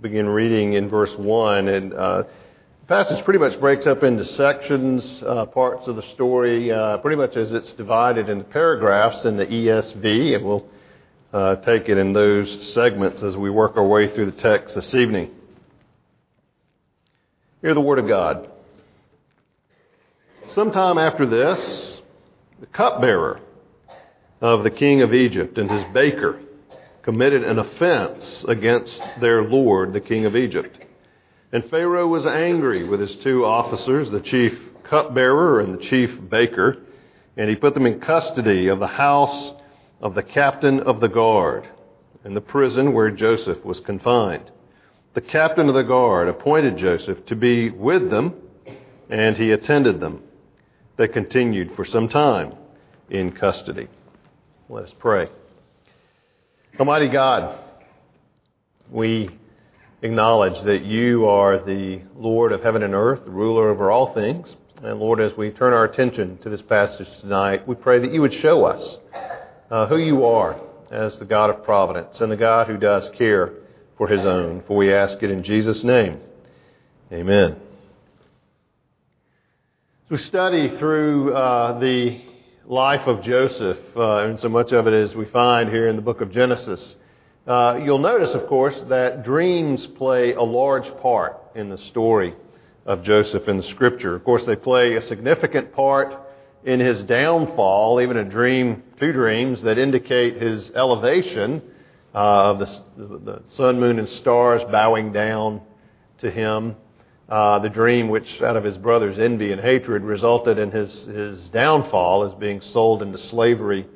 begin reading in verse 1. And uh, the passage pretty much breaks up into sections, uh, parts of the story, uh, pretty much as it's divided into paragraphs in the ESV. And we'll uh, take it in those segments as we work our way through the text this evening. Hear the Word of God. Sometime after this, the cupbearer of the king of Egypt and his baker committed an offense against their lord, the king of Egypt. And Pharaoh was angry with his two officers, the chief cupbearer and the chief baker, and he put them in custody of the house of the captain of the guard in the prison where Joseph was confined. The captain of the guard appointed Joseph to be with them, and he attended them. They continued for some time in custody. Let us pray. Almighty God, we acknowledge that you are the Lord of heaven and earth, the ruler over all things. And Lord, as we turn our attention to this passage tonight, we pray that you would show us uh, who you are as the God of providence and the God who does care for his own. For we ask it in Jesus' name. Amen. As we study through uh, the life of Joseph, uh, and so much of it as we find here in the book of Genesis, uh, you'll notice, of course, that dreams play a large part in the story of Joseph in the scripture. Of course, they play a significant part in his downfall, even a dream, two dreams that indicate his elevation uh, of the, the sun, moon, and stars bowing down to him uh, the dream, which out of his brother's envy and hatred resulted in his, his downfall as being sold into slavery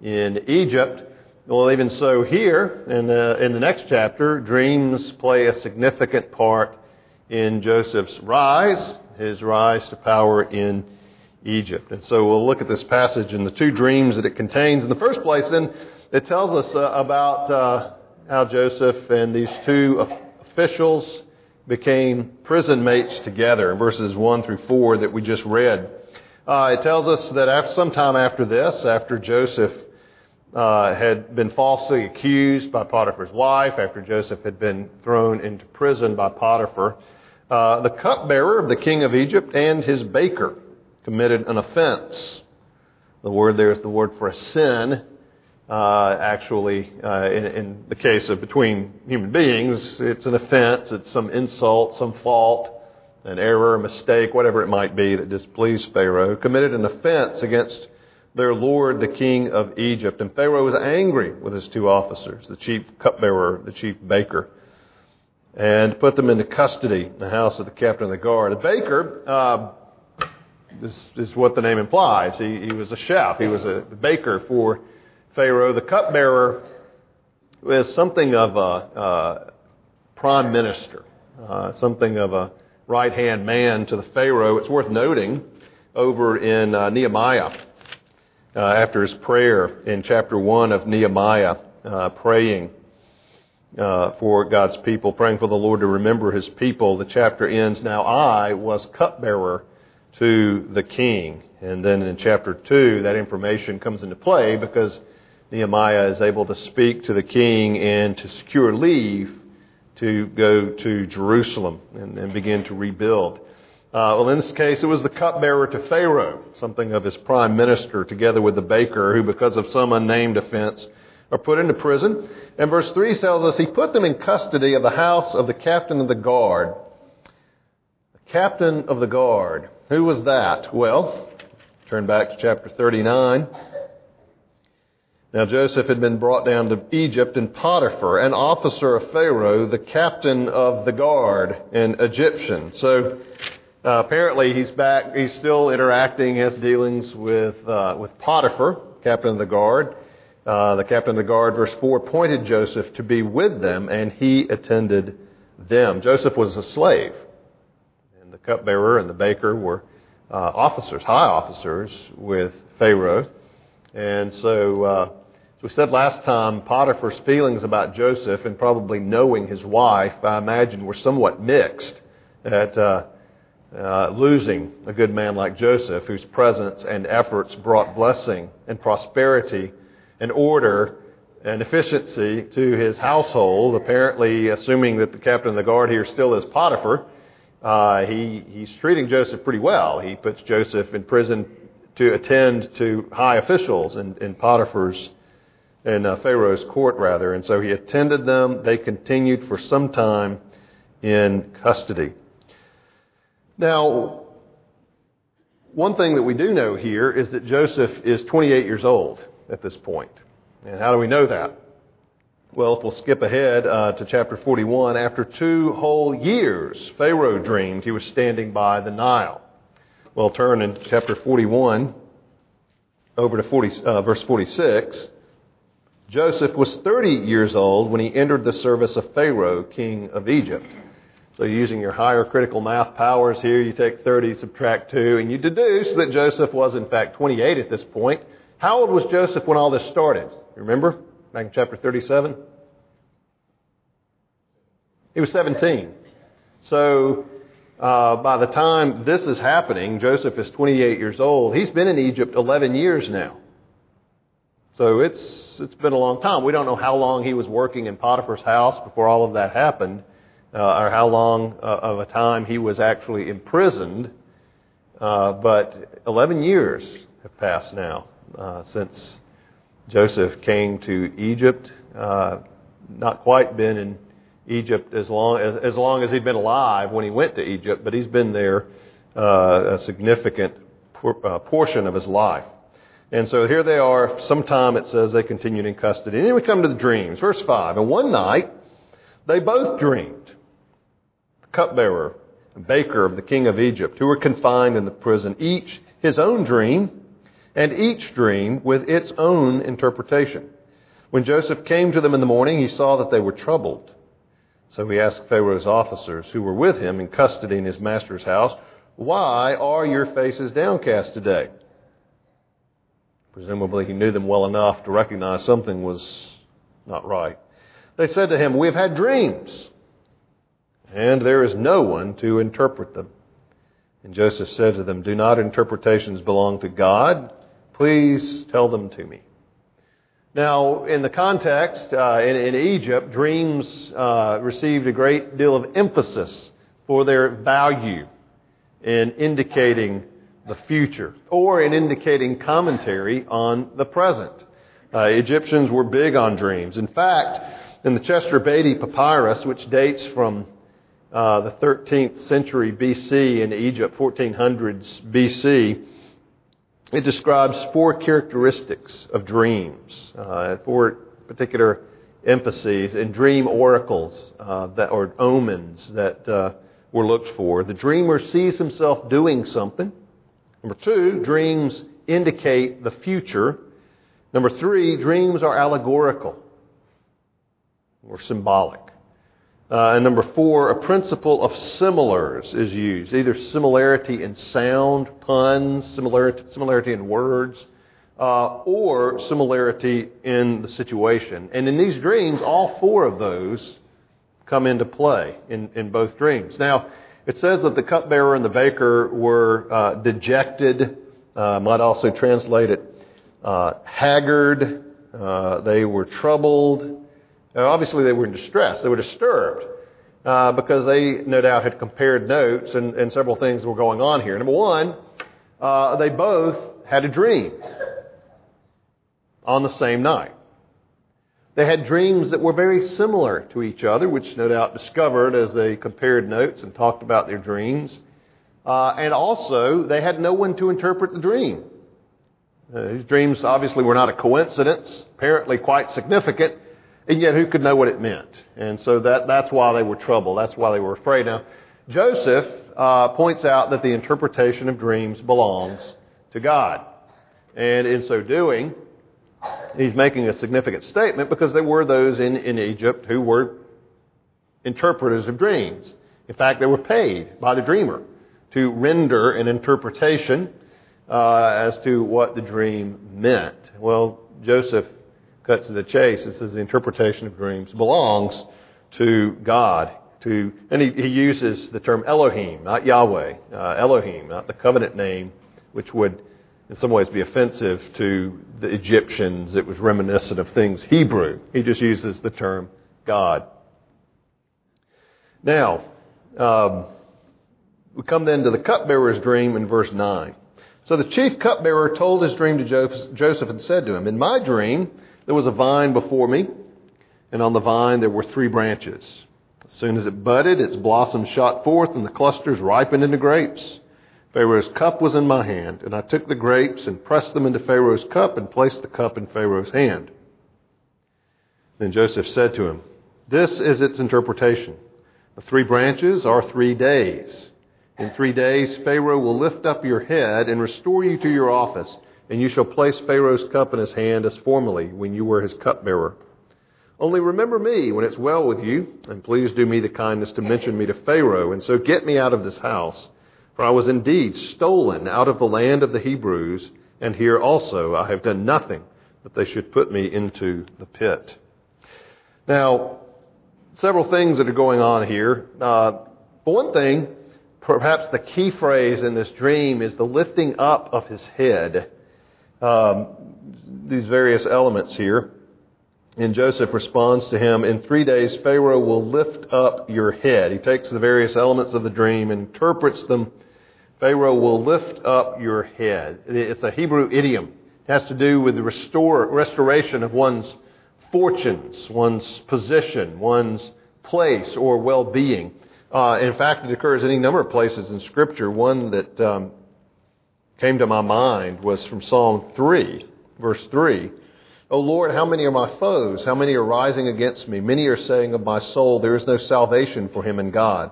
in Egypt. Well, even so, here in the, in the next chapter, dreams play a significant part in Joseph's rise, his rise to power in Egypt. And so we'll look at this passage and the two dreams that it contains. In the first place, then, it tells us uh, about uh, how Joseph and these two officials became prison mates together verses 1 through 4 that we just read. Uh, it tells us that after, sometime after this, after Joseph uh, had been falsely accused by Potiphar's wife, after Joseph had been thrown into prison by Potiphar, uh, the cupbearer of the king of Egypt and his baker committed an offense. The word there is the word for a sin actually, uh, in, in, the case of between human beings, it's an offense, it's some insult, some fault, an error, a mistake, whatever it might be that displeased Pharaoh, committed an offense against their lord, the king of Egypt. And Pharaoh was angry with his two officers, the chief cupbearer, the chief baker, and put them into custody in the house of the captain of the guard. The baker, uh, this is what the name implies. He, he was a chef. He was a baker for Pharaoh, the cupbearer is something of a prime minister, uh, something of a right hand man to the Pharaoh. It's worth noting over in uh, Nehemiah, uh, after his prayer in chapter 1 of Nehemiah, uh, praying uh, for God's people, praying for the Lord to remember his people. The chapter ends, Now I was cupbearer to the king. And then in chapter 2, that information comes into play because Nehemiah is able to speak to the king and to secure leave to go to Jerusalem and, and begin to rebuild. Uh, well, in this case, it was the cupbearer to Pharaoh, something of his prime minister, together with the baker, who, because of some unnamed offense, are put into prison. And verse 3 tells us he put them in custody of the house of the captain of the guard. The captain of the guard. Who was that? Well, turn back to chapter 39. Now Joseph had been brought down to Egypt, and Potiphar, an officer of Pharaoh, the captain of the guard, an Egyptian. So uh, apparently he's back. He's still interacting, has dealings with uh, with Potiphar, captain of the guard. uh, the captain of the guard, verse 4, appointed Joseph to be with them, and he attended them. Joseph was a slave, and the cupbearer and the baker were uh, officers, high officers with Pharaoh. And so, uh, as we said last time, Potiphar's feelings about Joseph and probably knowing his wife, I imagine, were somewhat mixed at uh, uh, losing a good man like Joseph, whose presence and efforts brought blessing and prosperity and order and efficiency to his household. Apparently, assuming that the captain of the guard here still is Potiphar, uh, he, he's treating Joseph pretty well. He puts Joseph in prison to attend to high officials in, in Potiphar's in uh, Pharaoh's court, rather. And so he attended them. They continued for some time in custody. Now, one thing that we do know here is that Joseph is 28 years old at this point. And how do we know that? Well, if we'll skip ahead uh, to chapter 41, after two whole years, Pharaoh dreamed he was standing by the Nile. Well, turn in chapter 41 over to 40, uh, verse 46. Joseph was 30 years old when he entered the service of Pharaoh, king of Egypt. So using your higher critical math powers here, you take 30, subtract 2, and you deduce that Joseph was in fact 28 at this point. How old was Joseph when all this started? Remember? Back in chapter 37? He was 17. So, uh, by the time this is happening, Joseph is 28 years old. He's been in Egypt 11 years now. So it's, it's been a long time. We don't know how long he was working in Potiphar's house before all of that happened, uh, or how long uh, of a time he was actually imprisoned. Uh, but 11 years have passed now uh, since Joseph came to Egypt. Uh, not quite been in Egypt as long as, as long as he'd been alive when he went to Egypt, but he's been there uh, a significant por- portion of his life. And so here they are. Sometime it says they continued in custody. And then we come to the dreams. Verse 5. And one night they both dreamed. The cupbearer and baker of the king of Egypt, who were confined in the prison, each his own dream and each dream with its own interpretation. When Joseph came to them in the morning, he saw that they were troubled. So he asked Pharaoh's officers who were with him in custody in his master's house, Why are your faces downcast today? Presumably he knew them well enough to recognize something was not right. They said to him, We have had dreams, and there is no one to interpret them. And Joseph said to them, Do not interpretations belong to God? Please tell them to me. Now, in the context, uh, in, in, Egypt, dreams uh, received a great deal of emphasis for their value in indicating the future or in indicating commentary on the present. Uh, Egyptians were big on dreams. In fact, in the Chester Beatty Papyrus, which dates from uh, the 13th century BC in Egypt, 1400s BC, it describes four characteristics of dreams, uh, four particular emphases and dream oracles uh, that, or omens that uh, were looked for. The dreamer sees himself doing something. Number two, dreams indicate the future. Number three, dreams are allegorical or symbolic. Uh, and number four, a principle of similars is used, either similarity in sound, puns, similarity, similarity in words, uh, or similarity in the situation. And in these dreams, all four of those come into play in, in both dreams. Now, it says that the cupbearer and the baker were uh, dejected, uh, might also translate it uh, haggard, uh, they were troubled. Now, obviously, they were in distress. They were disturbed uh, because they, no doubt, had compared notes and, and, several things were going on here. Number one, uh, they both had a dream on the same night. They had dreams that were very similar to each other, which no doubt discovered as they compared notes and talked about their dreams. Uh, and also, they had no one to interpret the dream. Uh, these dreams obviously were not a coincidence, apparently quite significant, and yet, who could know what it meant? And so that, that's why they were troubled. That's why they were afraid. Now, Joseph uh, points out that the interpretation of dreams belongs to God. And in so doing, He's making a significant statement because there were those in, in Egypt who were interpreters of dreams. In fact, they were paid by the dreamer to render an interpretation uh, as to what the dream meant. Well, Joseph cuts to the chase and says the interpretation of dreams belongs to God. To, and he, he uses the term Elohim, not Yahweh, uh, Elohim, not the covenant name, which would in some ways be offensive to the Egyptians. It was reminiscent of things Hebrew. He just uses the term God. Now, um, we come then to the cupbearer's dream in verse 9. So the chief cupbearer told his dream to Joseph and said to him, In my dream, there was a vine before me, and on the vine there were three branches. As soon as it budded, its blossoms shot forth, and the clusters ripened into grapes. Pharaoh's cup was in my hand, and I took the grapes and pressed them into Pharaoh's cup and placed the cup in Pharaoh's hand. Then Joseph said to him, This is its interpretation. The three branches are three days. In three days, Pharaoh will lift up your head and restore you to your office, and you shall place Pharaoh's cup in his hand as formerly when you were his cupbearer. Only remember me when it's well with you, and please do me the kindness to mention me to Pharaoh, and so get me out of this house. For I was indeed stolen out of the land of the Hebrews, and here also I have done nothing that they should put me into the pit. Now, several things that are going on here. Uh, one thing, perhaps the key phrase in this dream is the lifting up of his head. Um, these various elements here. And Joseph responds to him, In three days, Pharaoh will lift up your head. He takes the various elements of the dream interprets them. Pharaoh will lift up your head. It's a Hebrew idiom. It has to do with the restore, restoration of one's fortunes, one's position, one's place or well being. Uh, in fact, it occurs any number of places in Scripture. One that um, came to my mind was from Psalm 3, verse 3. O Lord, how many are my foes? How many are rising against me? Many are saying of my soul, There is no salvation for him in God.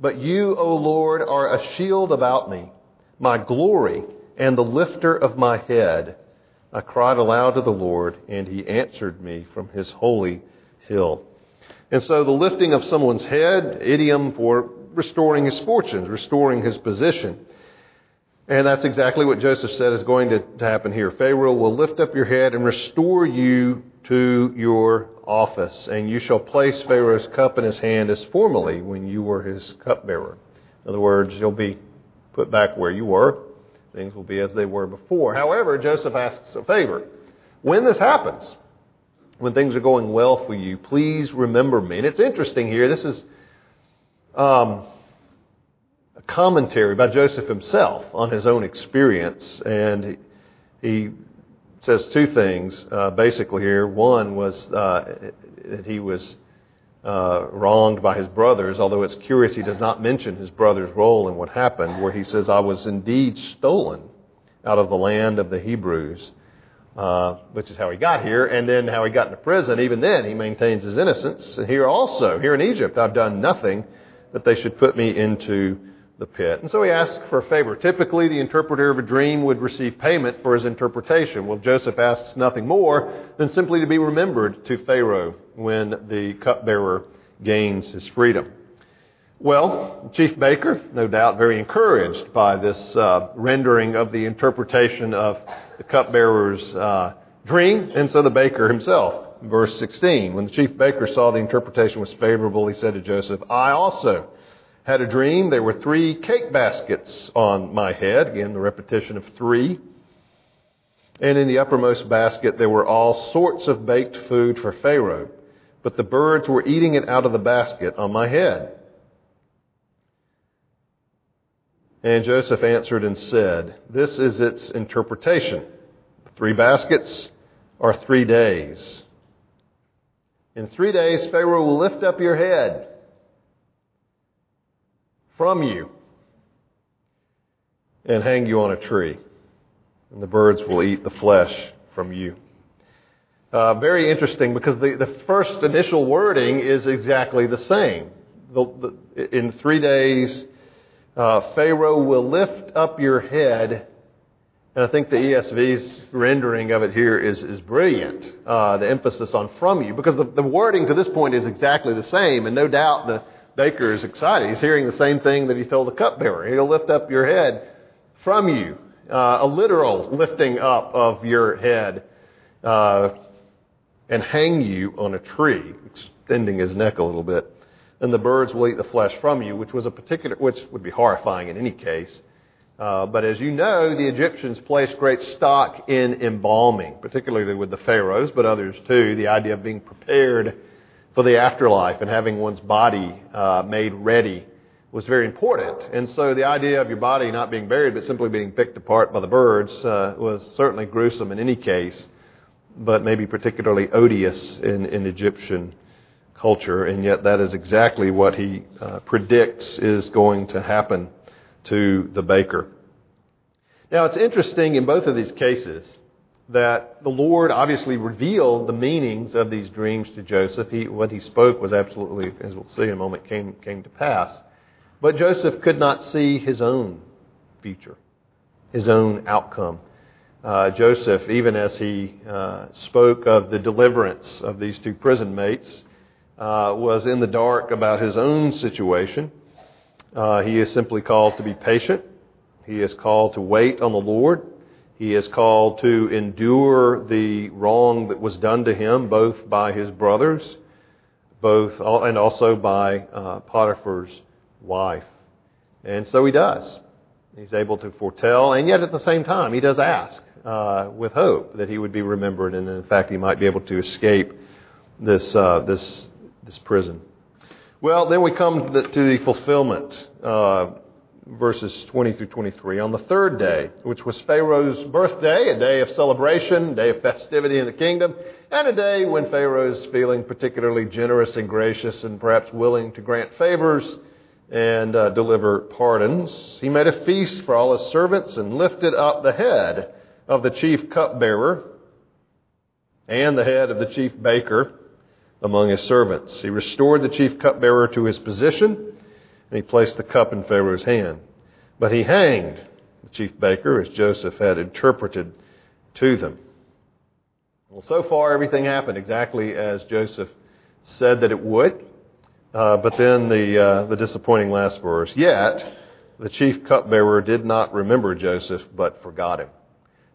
But you, O Lord, are a shield about me, my glory, and the lifter of my head. I cried aloud to the Lord, and he answered me from his holy hill. And so the lifting of someone's head, idiom for restoring his fortunes, restoring his position. And that's exactly what Joseph said is going to happen here. Pharaoh will lift up your head and restore you to your office, and you shall place Pharaoh's cup in his hand as formerly when you were his cupbearer. In other words, you'll be put back where you were. Things will be as they were before. However, Joseph asks a favor. When this happens, when things are going well for you, please remember me. And it's interesting here. This is um, a commentary by Joseph himself on his own experience. And he, he says two things uh, basically here. One was uh, that he was uh, wronged by his brothers, although it's curious he does not mention his brother's role in what happened, where he says, I was indeed stolen out of the land of the Hebrews uh, which is how he got here, and then how he got into prison. Even then, he maintains his innocence. Here also, here in Egypt, I've done nothing that they should put me into the pit. And so he asks for a favor. Typically, the interpreter of a dream would receive payment for his interpretation. Well, Joseph asks nothing more than simply to be remembered to Pharaoh when the cupbearer gains his freedom. Well, Chief Baker, no doubt very encouraged by this uh, rendering of the interpretation of the cupbearer's uh, dream, and so the baker himself. Verse 16, when the chief baker saw the interpretation was favorable, he said to Joseph, I also had a dream. There were three cake baskets on my head. Again, the repetition of three. And in the uppermost basket, there were all sorts of baked food for Pharaoh, but the birds were eating it out of the basket on my head. And Joseph answered and said, This is its interpretation. Three baskets are three days. In three days, Pharaoh will lift up your head from you and hang you on a tree, and the birds will eat the flesh from you. Uh, very interesting because the, the first initial wording is exactly the same. The, the, in three days, uh, Pharaoh will lift up your head And I think the ESV's rendering of it here is, is brilliant, uh, the emphasis on from you, because the, the wording to this point is exactly the same, and no doubt the baker is excited. He's hearing the same thing that he told the cupbearer. He'll lift up your head from you, uh, a literal lifting up of your head, uh, and hang you on a tree, extending his neck a little bit. And the birds will eat the flesh from you, which was a particular, which would be horrifying in any case. Uh, but as you know, the Egyptians placed great stock in embalming, particularly with the pharaohs, but others too. The idea of being prepared for the afterlife and having one's body uh, made ready was very important. And so the idea of your body not being buried but simply being picked apart by the birds uh, was certainly gruesome in any case, but maybe particularly odious in, in Egyptian culture. And yet that is exactly what he uh, predicts is going to happen to the baker. Now, it's interesting in both of these cases that the Lord obviously revealed the meanings of these dreams to Joseph. He, what he spoke was absolutely, as we'll see in a moment, came, came to pass. But Joseph could not see his own future, his own outcome. Uh, Joseph, even as he uh, spoke of the deliverance of these two prison mates, uh, was in the dark about his own situation. Uh, he is simply called to be patient. He is called to wait on the Lord. He is called to endure the wrong that was done to him, both by his brothers, both and also by uh, Potiphar's wife. And so he does. He's able to foretell, and yet at the same time, he does ask uh, with hope that he would be remembered, and in fact, he might be able to escape this uh, this this prison. Well, then we come to the, to the fulfillment, uh, verses 20 through 23. On the third day, which was Pharaoh's birthday, a day of celebration, a day of festivity in the kingdom, and a day when Pharaoh is feeling particularly generous and gracious and perhaps willing to grant favors and uh, deliver pardons, he made a feast for all his servants and lifted up the head of the chief cupbearer and the head of the chief baker among his servants. He restored the chief cupbearer to his position, and he placed the cup in Pharaoh's hand. But he hanged the chief baker as Joseph had interpreted to them. Well, so far everything happened exactly as Joseph said that it would. Uh, but then the uh, the disappointing last verse. Yet the chief cupbearer did not remember Joseph, but forgot him.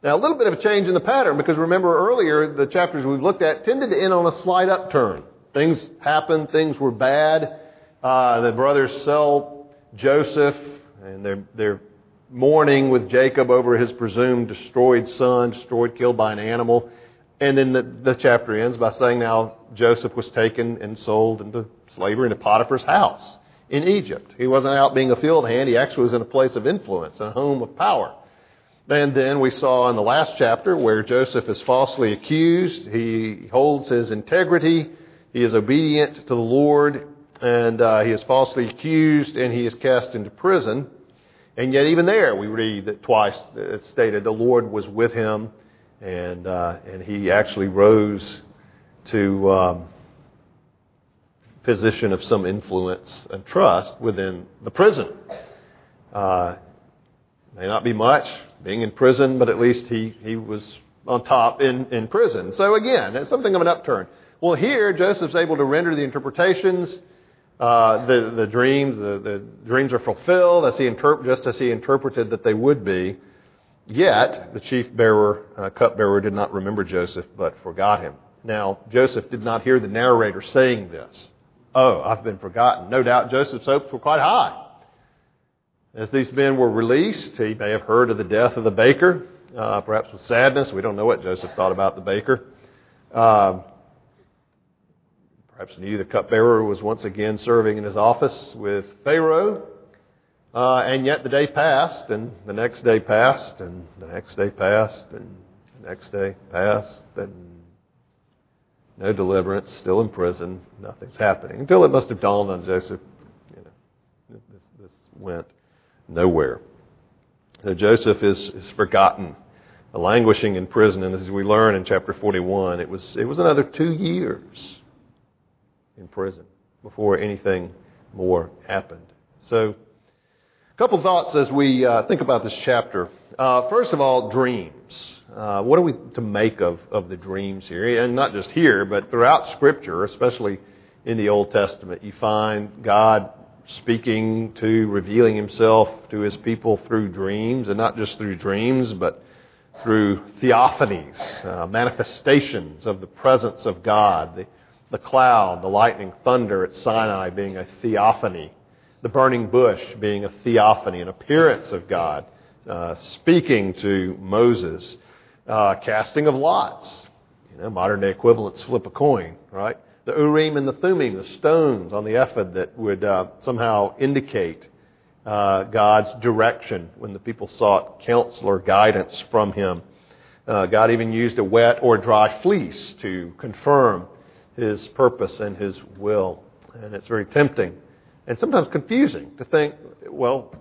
Now, a little bit of a change in the pattern because remember earlier, the chapters we've looked at tended to end on a slight upturn. Things happened, things were bad. Uh, the brothers sell Joseph, and they're, they're mourning with Jacob over his presumed destroyed son, destroyed, killed by an animal. And then the, the chapter ends by saying now Joseph was taken and sold into slavery into Potiphar's house in Egypt. He wasn't out being a field hand, he actually was in a place of influence, a home of power. And then we saw in the last chapter where Joseph is falsely accused. He holds his integrity. He is obedient to the Lord. And uh, he is falsely accused and he is cast into prison. And yet, even there, we read that twice it's stated the Lord was with him and, uh, and he actually rose to um, position of some influence and trust within the prison. Uh, may not be much, being in prison, but at least he, he was on top in, in prison. So again, it's something of an upturn. Well, here, Joseph's able to render the interpretations. Uh, the, the dreams, the, the dreams are fulfilled as he interp- just as he interpreted that they would be. Yet, the chief bearer, uh, cupbearer, did not remember Joseph, but forgot him. Now, Joseph did not hear the narrator saying this. Oh, I've been forgotten. No doubt Joseph's hopes were quite high. As these men were released, he may have heard of the death of the baker, uh, perhaps with sadness. We don't know what Joseph thought about the baker. Uh, perhaps knew the cupbearer was once again serving in his office with Pharaoh. Uh, and yet the day passed, and the next day passed, and the next day passed, and the next day passed, and no deliverance, still in prison, nothing's happening. Until it must have dawned on Joseph, you know, this, this went nowhere. So Joseph is, is forgotten, languishing in prison, and as we learn in chapter 41, it was, it was another two years in prison before anything more happened. So A couple thoughts as we uh, think about this chapter. Uh, first of all, dreams. Uh, what are we to make of, of the dreams here? And not just here, but throughout Scripture, especially in the Old Testament, you find God speaking to, revealing Himself to His people through dreams, and not just through dreams, but through theophanies, uh, manifestations of the presence of God. The, the cloud, the lightning, thunder at Sinai being a theophany, the burning bush being a theophany, an appearance of God, uh, speaking to Moses uh, casting of lots. You know, modern day equivalents flip a coin, right? The Urim and the Thummim, the stones on the ephod that would uh, somehow indicate uh, God's direction when the people sought counsel or guidance from Him. Uh, God even used a wet or dry fleece to confirm His purpose and His will. And it's very tempting and sometimes confusing to think, well,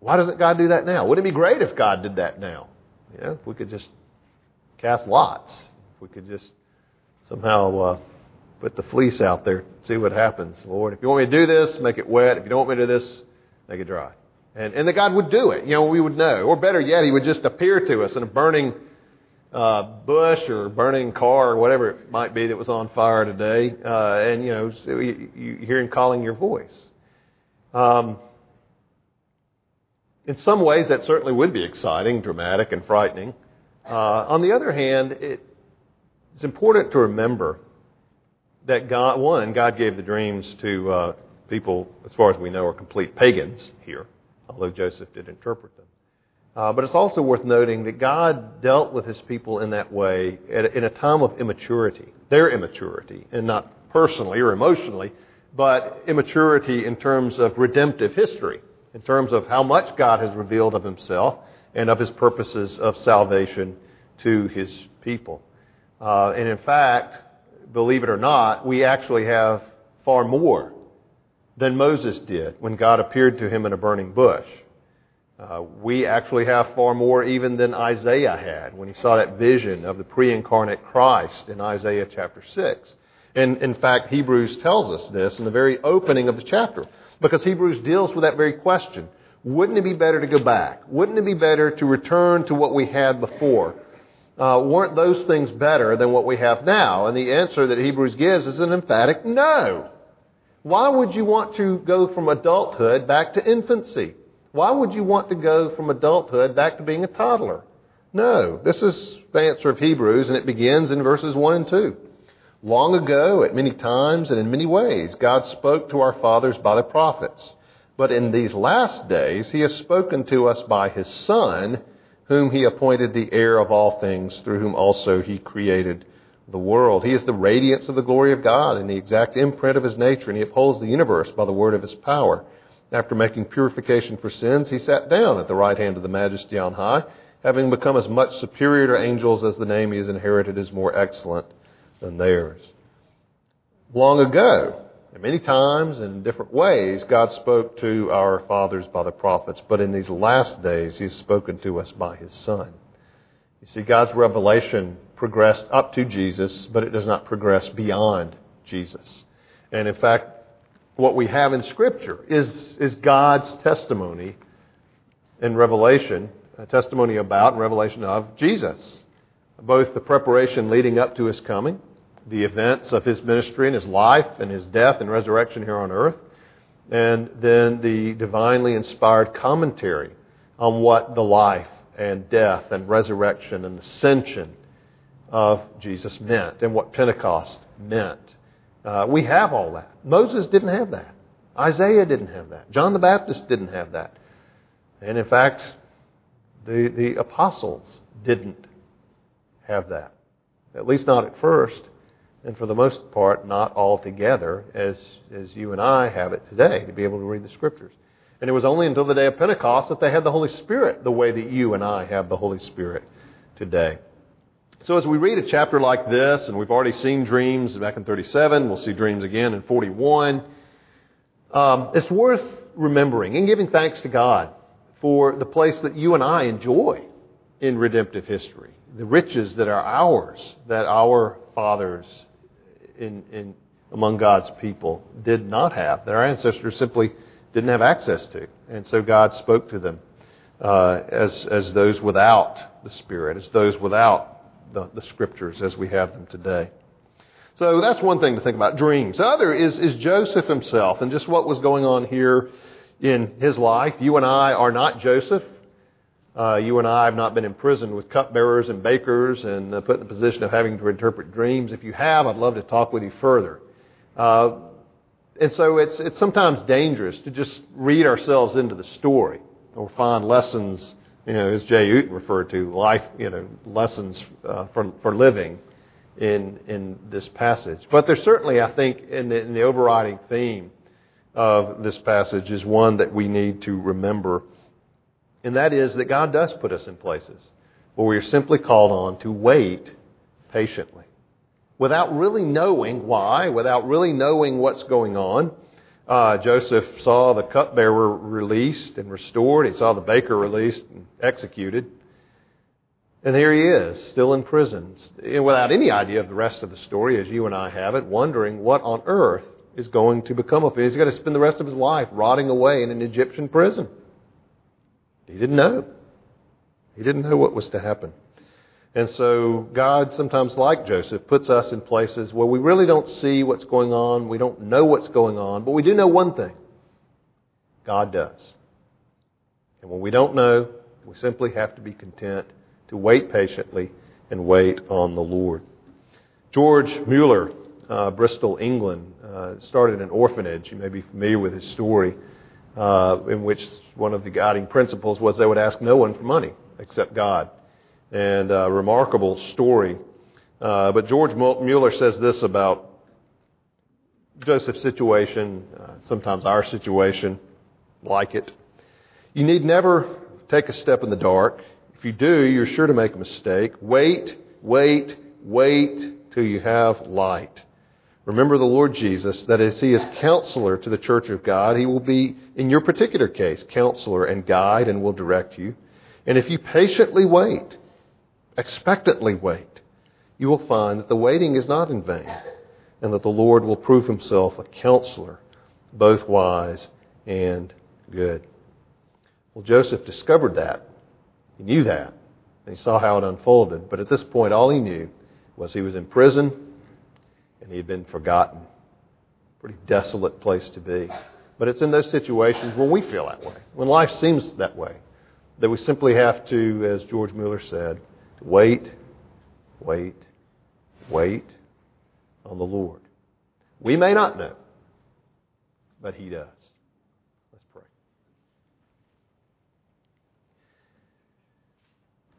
why doesn't God do that now? Wouldn't it be great if God did that now? Yeah, if we could just cast lots, if we could just somehow uh, put the fleece out there, see what happens. Lord, if you want me to do this, make it wet. If you don't want me to do this, make it dry. And, and that God would do it. You know, we would know. Or better yet, He would just appear to us in a burning uh, bush or burning car or whatever it might be that was on fire today. Uh, and, you know, so you, hear Him calling your voice. Um, in some ways, that certainly would be exciting, dramatic, and frightening. Uh, on the other hand, it, it's important to remember that God, one, God gave the dreams to uh, people, as far as we know, are complete pagans here, although Joseph did interpret them. Uh, but it's also worth noting that God dealt with his people in that way at, in a time of immaturity, their immaturity, and not personally or emotionally, but immaturity in terms of redemptive history in terms of how much God has revealed of himself and of his purposes of salvation to his people. Uh, and in fact, believe it or not, we actually have far more than Moses did when God appeared to him in a burning bush. Uh, we actually have far more even than Isaiah had when he saw that vision of the pre incarnate Christ in Isaiah chapter 6. And in fact, Hebrews tells us this in the very opening of the chapter. Because Hebrews deals with that very question. Wouldn't it be better to go back? Wouldn't it be better to return to what we had before? Uh, weren't those things better than what we have now? And the answer that Hebrews gives is an emphatic no. Why would you want to go from adulthood back to infancy? Why would you want to go from adulthood back to being a toddler? No. This is the answer of Hebrews, and it begins in verses 1 and 2. Long ago, at many times and in many ways, God spoke to our fathers by the prophets. But in these last days, He has spoken to us by His Son, whom He appointed the heir of all things, through whom also He created the world. He is the radiance of the glory of God and the exact imprint of His nature, and He upholds the universe by the word of His power. After making purification for sins, He sat down at the right hand of the Majesty on high, having become as much superior to angels as the name He has inherited is more excellent than theirs. Long ago, and many times in different ways, God spoke to our fathers by the prophets, but in these last days, he has spoken to us by His Son. You see, God's revelation progressed up to Jesus, but it does not progress beyond Jesus. And in fact, what we have in Scripture is, is God's testimony in Revelation, a testimony about revelation of Jesus. Both the preparation leading up to His coming, the events of his ministry and his life and his death and resurrection here on earth, and then the divinely inspired commentary on what the life and death and resurrection and ascension of Jesus meant and what Pentecost meant. Uh, we have all that. Moses didn't have that. Isaiah didn't have that. John the Baptist didn't have that. And in fact, the, the apostles didn't have that. At least not at first and for the most part, not altogether as, as you and I have it today to be able to read the Scriptures. And it was only until the day of Pentecost that they had the Holy Spirit the way that you and I have the Holy Spirit today. So as we read a chapter like this, and we've already seen dreams back in 37, we'll see dreams again in 41, um, it's worth remembering and giving thanks to God for the place that you and I enjoy in redemptive history, the riches that are ours, that our fathers in, in, among God's people did not have, that our ancestors simply didn't have access to. And so God spoke to them uh, as, as those without the Spirit, as those without the, the Scriptures as we have them today. So that's one thing to think about dreams. The other is, is Joseph himself and just what was going on here in his life. You and I are not Joseph. Uh, you and I have not been imprisoned with cupbearers and bakers and uh, put in the position of having to interpret dreams. If you have, I'd love to talk with you further. Uh, and so it's, it's sometimes dangerous to just read ourselves into the story or find lessons, you know, as Jay Uten referred to, life, you know, lessons uh, for, for living in, in this passage. But there's certainly, I think, in the, in the overriding theme of this passage is one that we need to remember and that is that God does put us in places where we are simply called on to wait patiently. Without really knowing why, without really knowing what's going on. Uh, Joseph saw the cupbearer released and restored. He saw the baker released and executed. And here he is, still in prison, without any idea of the rest of the story, as you and I have it, wondering what on earth is going to become of him. He's going to spend the rest of his life rotting away in an Egyptian prison. He didn't know. He didn't know what was to happen. And so God, sometimes like Joseph, puts us in places where we really don't see what's going on, we don't know what's going on, but we do know one thing God does. And when we don't know, we simply have to be content to wait patiently and wait on the Lord. George Mueller, uh, Bristol, England, uh, started an orphanage. You may be familiar with his story uh, in which one of the guiding principles was they would ask no one for money except God. And a remarkable story. Uh, but George Mueller says this about Joseph's situation, uh, sometimes our situation, like it. You need never take a step in the dark. If you do, you're sure to make a mistake. Wait, wait, wait till you have light. Remember the Lord Jesus, that as He is counselor to the church of God, He will be, in your particular case, counselor and guide and will direct you. And if you patiently wait, expectantly wait, you will find that the waiting is not in vain and that the Lord will prove Himself a counselor, both wise and good. Well, Joseph discovered that. He knew that. And he saw how it unfolded. But at this point, all he knew was he was in prison and he had been forgotten. Pretty desolate place to be. But it's in those situations when we feel that way, when life seems that way, that we simply have to, as George Mueller said, wait, wait, wait on the Lord. We may not know, but He does. Let's pray.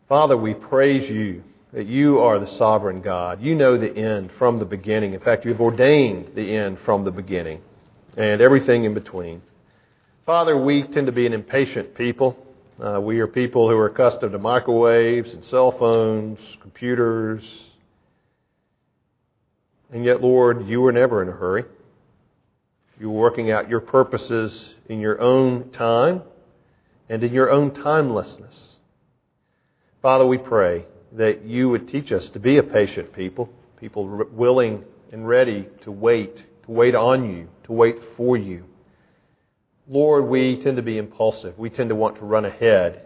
Father, we praise you that you are the sovereign God. You know the end from the beginning. In fact, you've ordained the end from the beginning and everything in between. Father, we tend to be an impatient people. Uh, we are people who are accustomed to microwaves and cell phones, computers. And yet, Lord, you were never in a hurry. You were working out your purposes in your own time and in your own timelessness. Father, we pray that you would teach us to be a patient people, people willing and ready to wait, to wait on you, to wait for you. Lord, we tend to be impulsive. We tend to want to run ahead.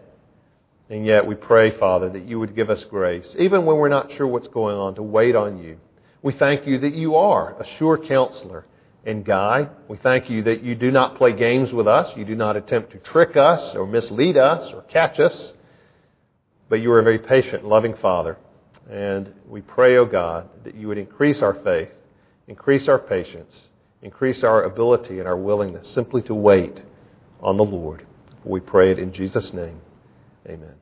And yet we pray, Father, that you would give us grace, even when we're not sure what's going on, to wait on you. We thank you that you are a sure counselor and guide. We thank you that you do not play games with us. You do not attempt to trick us or mislead us or catch us. But you are a very patient, loving Father. And we pray, O oh God, that you would increase our faith, increase our patience, increase our ability and our willingness simply to wait on the Lord. We pray it in Jesus' name. Amen.